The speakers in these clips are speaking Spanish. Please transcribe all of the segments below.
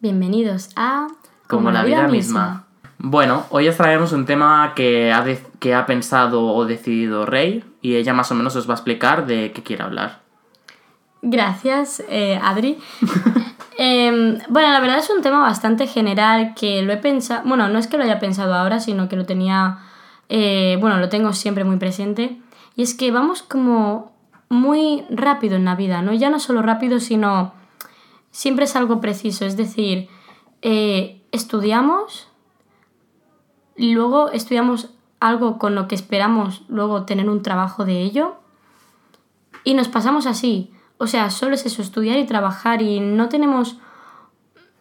Bienvenidos a Como, la vida, misma. Bueno, hoy os traemos un tema que ha, de- que ha pensado o decidido Rey y ella más o menos os va a explicar de qué quiere hablar. Gracias, eh, Adri. Em, bueno, la verdad es un tema bastante general que lo he pensado, bueno, no es que lo haya pensado ahora, sino que lo tenía, eh, bueno, lo tengo siempre muy presente. Y es que vamos como muy rápido en la vida, ¿no? Ya no solo rápido, sino siempre es algo preciso. Es decir, eh, estudiamos, luego estudiamos algo con lo que esperamos luego tener un trabajo de ello y nos pasamos así. O sea, solo es eso, estudiar y trabajar y no tenemos,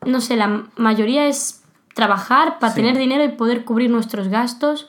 no sé, la mayoría es trabajar para Sí. tener dinero y poder cubrir nuestros gastos.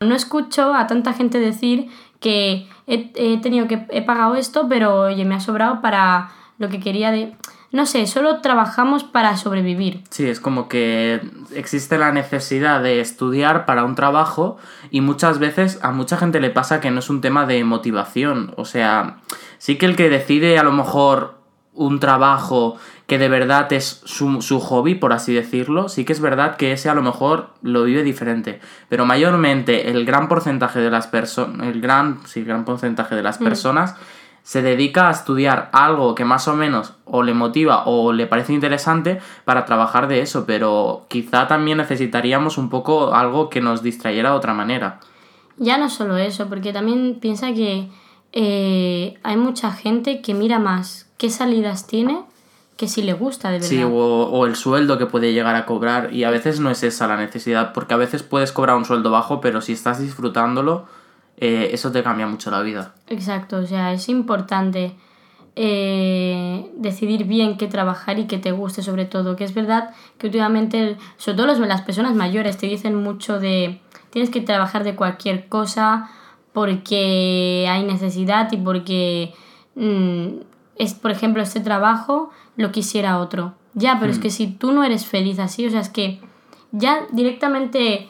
No escucho a tanta gente decir que he, he tenido que, he pagado esto, pero oye, me ha sobrado para lo que quería de... No sé, solo trabajamos para sobrevivir. Sí, es como que existe la necesidad de estudiar para un trabajo y muchas veces a mucha gente le pasa que no es un tema de motivación. O sea, sí que el que decide a lo mejor un trabajo que de verdad es su, su hobby, por así decirlo, sí que es verdad que ese a lo mejor lo vive diferente. Pero mayormente el gran porcentaje de las personas, el gran, sí, gran porcentaje de las personas se dedica a estudiar algo que más o menos o le motiva o le parece interesante para trabajar de eso, pero quizá también necesitaríamos un poco algo que nos distrayera de otra manera. Ya no solo eso, porque también piensa que eh, hay mucha gente que mira más qué salidas tiene que si le gusta de verdad. Sí, o, o el sueldo que puede llegar a cobrar y a veces no es esa la necesidad, porque a veces puedes cobrar un sueldo bajo, pero si estás disfrutándolo, eh, eso te cambia mucho la vida. Exacto, o sea, es importante eh, decidir bien qué trabajar y que te guste sobre todo, que es verdad que últimamente, sobre todo las personas mayores, te dicen mucho de tienes que trabajar de cualquier cosa porque hay necesidad y porque mm, es, por ejemplo, este trabajo lo quisiera otro. Ya, pero es que si tú no eres feliz así, o sea, es que ya directamente,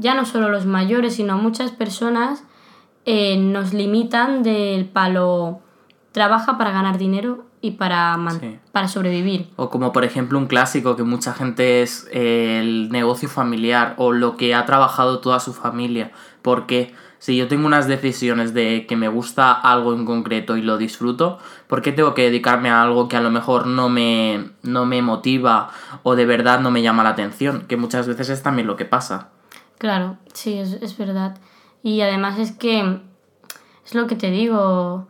ya no solo los mayores, sino muchas personas eh, nos limitan del palo trabaja para ganar dinero y para, Sí. para sobrevivir. O como por ejemplo un clásico que mucha gente es eh, el negocio familiar o lo que ha trabajado toda su familia. Porque si yo tengo unas decisiones de que me gusta algo en concreto y lo disfruto, ¿por qué tengo que dedicarme a algo que a lo mejor no me, no me motiva o de verdad no me llama la atención? Que muchas veces es también lo que pasa. Claro, sí, es, es verdad. Y además es que, es lo que te digo,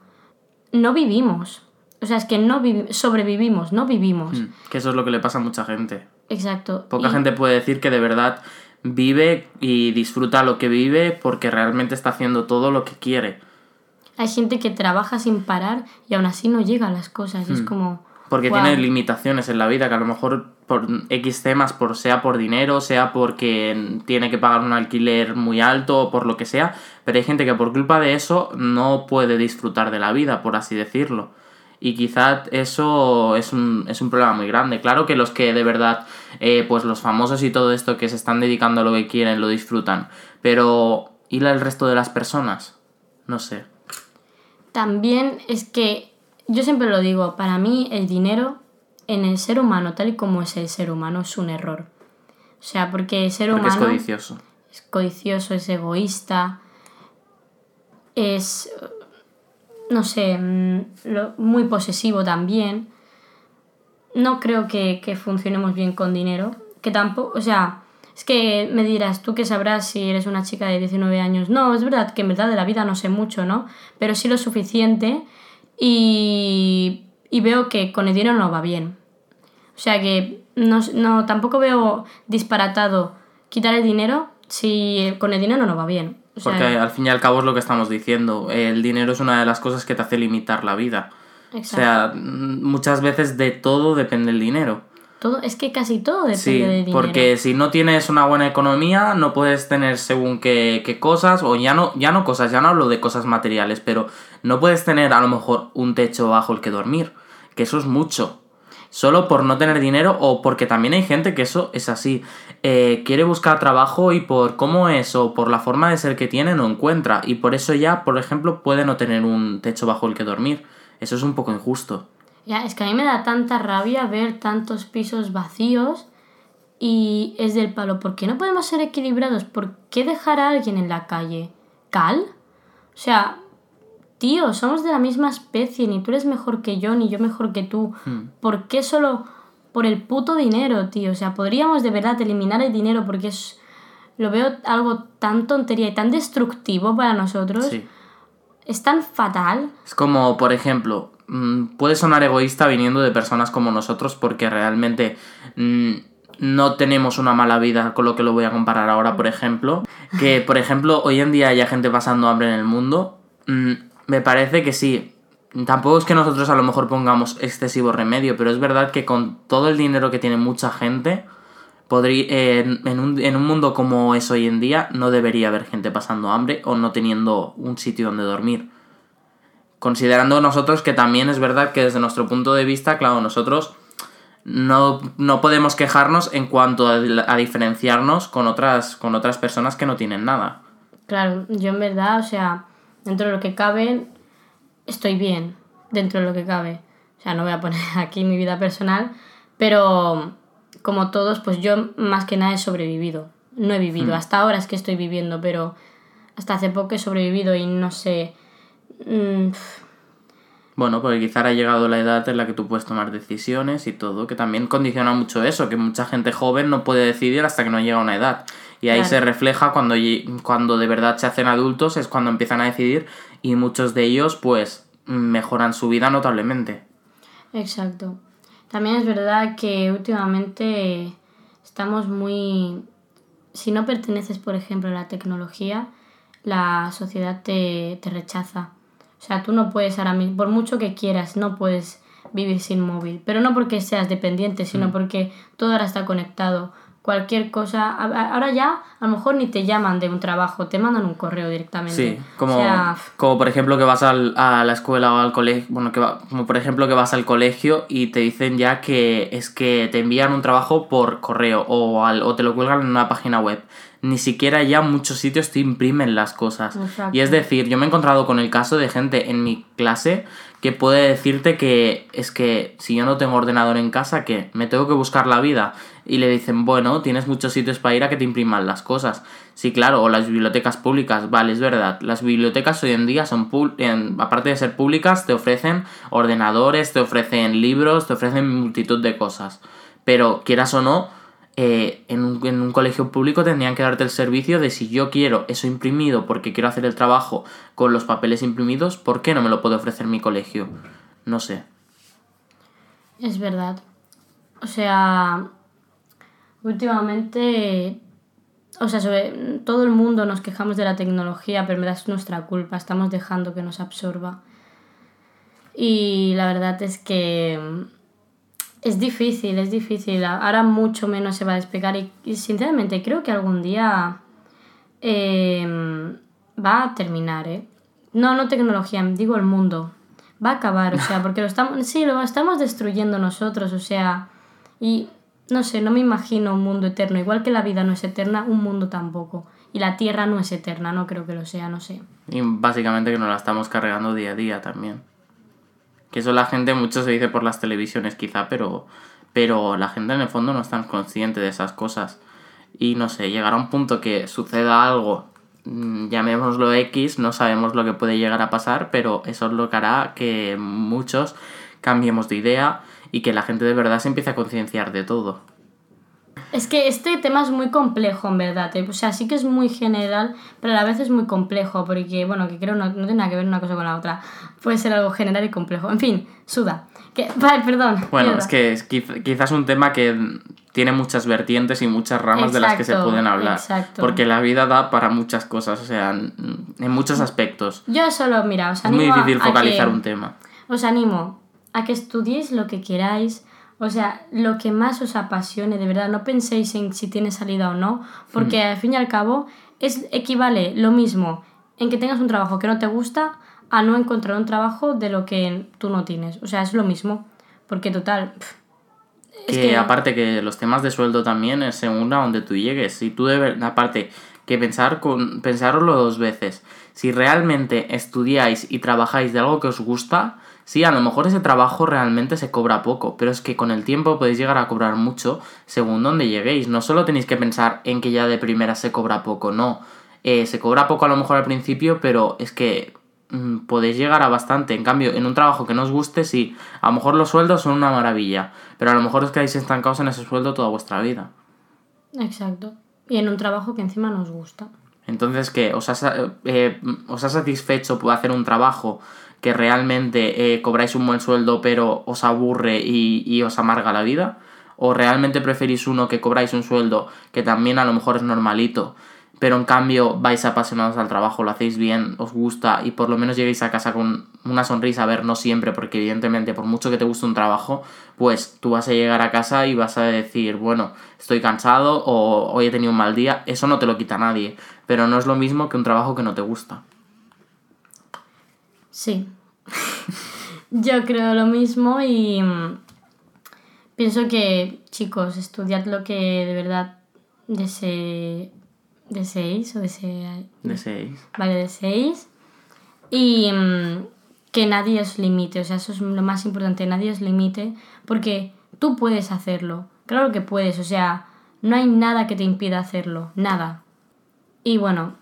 no vivimos. O sea, es que no vivi- sobrevivimos, no vivimos. Mm, Que eso es lo que le pasa a mucha gente. Exacto. Poca Y- gente puede decir que de verdad vive y disfruta lo que vive porque realmente está haciendo todo lo que quiere. Hay gente que trabaja sin parar y aún así no llega a las cosas. Es como... Porque guau. tiene limitaciones en la vida, que a lo mejor por X temas, por, sea por dinero, sea porque tiene que pagar un alquiler muy alto o por lo que sea, pero hay gente que por culpa de eso no puede disfrutar de la vida, por así decirlo. Y quizá eso es un, es un problema muy grande. Claro que los que de verdad, eh, pues los famosos y todo esto que se están dedicando a lo que quieren, lo disfrutan. Pero, ¿y el resto de las personas? No sé. También es que, yo siempre lo digo, para mí el dinero en el ser humano, tal y como es el ser humano, es un error. O sea, porque el ser Porque es humano codicioso. es codicioso, es egoísta, es, no sé, mm, lo- muy posesivo también. No creo que, que funcionemos bien con dinero. Que tampoco, o sea, es que me dirás, tú que sabrás si eres una chica de 19 años. No, es verdad que en verdad de la vida no sé mucho, ¿no? Pero sí lo suficiente y, y veo que con el dinero no va bien. O sea que no, no, tampoco veo disparatado quitar el dinero si con el dinero no va bien. O sea, Porque al fin y al cabo es lo que estamos diciendo. El dinero es una de las cosas que te hace limitar la vida. O sea, muchas veces de todo depende el dinero. Todo, es que casi todo depende Sí, del dinero. porque si no tienes una buena economía, no puedes tener según qué, qué cosas, o ya no, ya no cosas, ya no hablo de cosas materiales, pero no puedes tener a lo mejor un techo bajo el que dormir, que eso es mucho. Solo por no tener dinero o porque también hay gente que eso es así. Eh, quiere buscar trabajo y por cómo es o por la forma de ser que tiene no encuentra. Y por eso ya, por ejemplo, puede no tener un techo bajo el que dormir. Eso es un poco injusto. Ya, es que a mí me da tanta rabia ver tantos pisos vacíos y es del palo. ¿Por qué no podemos ser equilibrados? ¿Por qué dejar a alguien en la calle? ¿Cal? O sea, tío, somos de la misma especie, ni tú eres mejor que yo, ni yo mejor que tú. Hmm. ¿Por qué solo por el puto dinero, tío? O sea, podríamos de verdad eliminar el dinero porque es... Lo veo algo tan tontería y tan destructivo para nosotros. Sí. Es tan fatal. Es como, por ejemplo, mm, puede sonar egoísta viniendo de personas como nosotros porque realmente mm, no tenemos una mala vida con lo que lo voy a comparar ahora, por ejemplo. Que, por ejemplo, hoy en día haya gente pasando hambre en el mundo. mm, me parece que sí. Tampoco es que nosotros a lo mejor pongamos excesivo remedio, pero es verdad que con todo el dinero que tiene mucha gente, podría, en, en un, en un mundo como es hoy en día, no debería haber gente pasando hambre o no teniendo un sitio donde dormir. Considerando nosotros que también es verdad que desde nuestro punto de vista, claro, nosotros no, no podemos quejarnos en cuanto a, a diferenciarnos con otras, con otras personas que no tienen nada. Claro, yo en verdad, o sea, dentro de lo que cabe, estoy bien, dentro de lo que cabe. O sea, no voy a poner aquí mi vida personal, pero como todos, pues yo más que nada he sobrevivido. No he vivido, hasta ahora es que estoy viviendo, pero hasta hace poco he sobrevivido y no sé... mm, Bueno, porque quizá ha llegado la edad en la que tú puedes tomar decisiones y todo, que también condiciona mucho eso, que mucha gente joven no puede decidir hasta que no llega a una edad. Y ahí Claro. se refleja cuando, cuando de verdad se hacen adultos, es cuando empiezan a decidir y muchos de ellos pues mejoran su vida notablemente. Exacto. También es verdad que últimamente estamos muy... Si no perteneces, por ejemplo, a la tecnología, la sociedad te, te rechaza. O sea, tú no puedes ahora mismo, por mucho que quieras, no puedes vivir sin móvil. Pero no porque seas dependiente, sino porque todo ahora está conectado. Cualquier cosa, ahora ya a lo mejor ni te llaman de un trabajo, te mandan un correo directamente. Sí, como, O sea, como por ejemplo que vas al- a la escuela o al colegio, bueno, que va- como por ejemplo que vas al colegio y te dicen ya que es que te envían un trabajo por correo o, al- o te lo cuelgan en una página web. Ni siquiera ya muchos sitios te imprimen las cosas. Exacto. Y es decir, yo me he encontrado con el caso de gente en mi clase que puede decirte que es que si yo no tengo ordenador en casa, que me tengo que buscar la vida. Y le dicen, bueno, tienes muchos sitios para ir a que te impriman las cosas. Sí, claro, o las bibliotecas públicas, vale, es verdad. Las bibliotecas hoy en día son, en- aparte de ser públicas, te ofrecen ordenadores, te ofrecen libros, te ofrecen multitud de cosas. Pero quieras o no, eh, en, un, en un colegio público tendrían que darte el servicio de si yo quiero eso imprimido porque quiero hacer el trabajo con los papeles imprimidos, ¿por qué no me lo puede ofrecer mi colegio? No sé. Es verdad. O sea, últimamente, o sea, sobre todo el mundo nos quejamos de la tecnología, pero es nuestra culpa, estamos dejando que nos absorba. Y la verdad es que es difícil, es difícil. Ahora mucho menos se va a despegar y, sinceramente creo que algún día eh, va a terminar, ¿eh? No, no tecnología, digo el mundo. Va a acabar, o sea, porque lo estamos, sí, lo estamos destruyendo nosotros, o sea, y no sé, no me imagino un mundo eterno. Igual que la vida no es eterna, un mundo tampoco. Y la tierra no es eterna, no creo que lo sea, no sé. Y básicamente que nos la estamos cargando día a día también. Que eso la gente, mucho se dice por las televisiones quizá, pero, pero la gente en el fondo no es tan consciente de esas cosas. Y no sé, llegará un punto que suceda algo, mm, llamémoslo X, no sabemos lo que puede llegar a pasar, pero eso es lo que hará que muchos cambiemos de idea y que la gente de verdad se empiece a concienciar de todo. Es que este tema es muy complejo, en verdad. ¿eh? O sea, sí que es muy general, pero a la vez es muy complejo, porque, bueno, que creo no, no tiene nada que ver una cosa con la otra. Puede ser algo general y complejo. En fin, suda. Que, vale, perdón. Bueno, mierda. es que es quiz- quizás un tema que tiene muchas vertientes y muchas ramas de las que se pueden hablar. exacto. Porque la vida da para muchas cosas, o sea, en muchos aspectos. Yo solo, mira, os Es muy animo a- difícil a focalizar que- un tema. Os animo a que estudiéis lo que queráis, o sea, lo que más os apasione, de verdad, no penséis en si tiene salida o no, porque al fin y al cabo es, equivale lo mismo en que tengas un trabajo que no te gusta a no encontrar un trabajo de lo que tú no tienes. O sea, es lo mismo, porque total... pff, es que, aparte que los temas de sueldo también es según a donde tú llegues. Si tú de ver- aparte que pensar con pensarlo dos veces. Si realmente estudiáis y trabajáis de algo que os gusta, Sí, a lo mejor ese trabajo realmente se cobra poco, pero es que con el tiempo podéis llegar a cobrar mucho según donde lleguéis. No solo tenéis que pensar en que ya de primera se cobra poco, no. Eh, se cobra poco a lo mejor al principio, pero es que mm, podéis llegar a bastante. En cambio, en un trabajo que no os guste, sí, a lo mejor los sueldos son una maravilla, pero a lo mejor os quedáis estancados en ese sueldo toda vuestra vida. Exacto. Y en un trabajo que encima nos gusta. Entonces, ¿qué? ¿Os ha, eh, ¿Os ha satisfecho hacer un trabajo que realmente eh, cobráis un buen sueldo pero os aburre y, y, os amarga la vida? ¿O realmente preferís uno que cobráis un sueldo que también a lo mejor es normalito, pero en cambio vais apasionados al trabajo, lo hacéis bien, os gusta y por lo menos lleguéis a casa con una sonrisa, a ver, no siempre, porque evidentemente por mucho que te guste un trabajo, pues tú vas a llegar a casa y vas a decir, bueno, estoy cansado o hoy he tenido un mal día, eso no te lo quita nadie, pero no es lo mismo que un trabajo que no te gusta. Sí, yo creo lo mismo y mm, pienso que, chicos, estudiad lo que de verdad desee ¿Deseéis o deseáis? Deseéis. Vale, deseéis. Y mmm, que nadie os limite, o sea, eso es lo más importante, nadie os limite, porque tú puedes hacerlo, claro que puedes, o sea, no hay nada que te impida hacerlo, nada. Y bueno,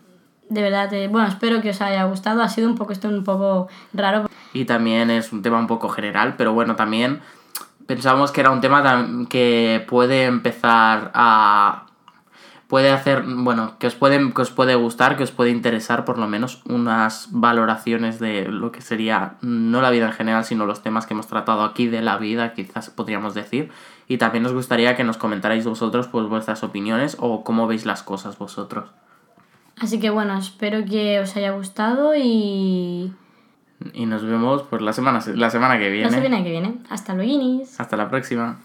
de verdad, bueno, espero que os haya gustado, ha sido un poco esto un poco raro. Y también es un tema un poco general, pero bueno, también pensamos que era un tema que puede empezar a puede hacer, bueno, que os, puede, que os puede gustar, que os puede interesar por lo menos unas valoraciones de lo que sería no la vida en general, sino los temas que hemos tratado aquí de la vida, quizás podríamos decir. Y también nos gustaría que nos comentarais vosotros pues vuestras opiniones o cómo veis las cosas vosotros. Así que bueno, espero que os haya gustado y... Y nos vemos pues la semana, la semana que viene. La semana que viene. Hasta luego. Hasta la próxima.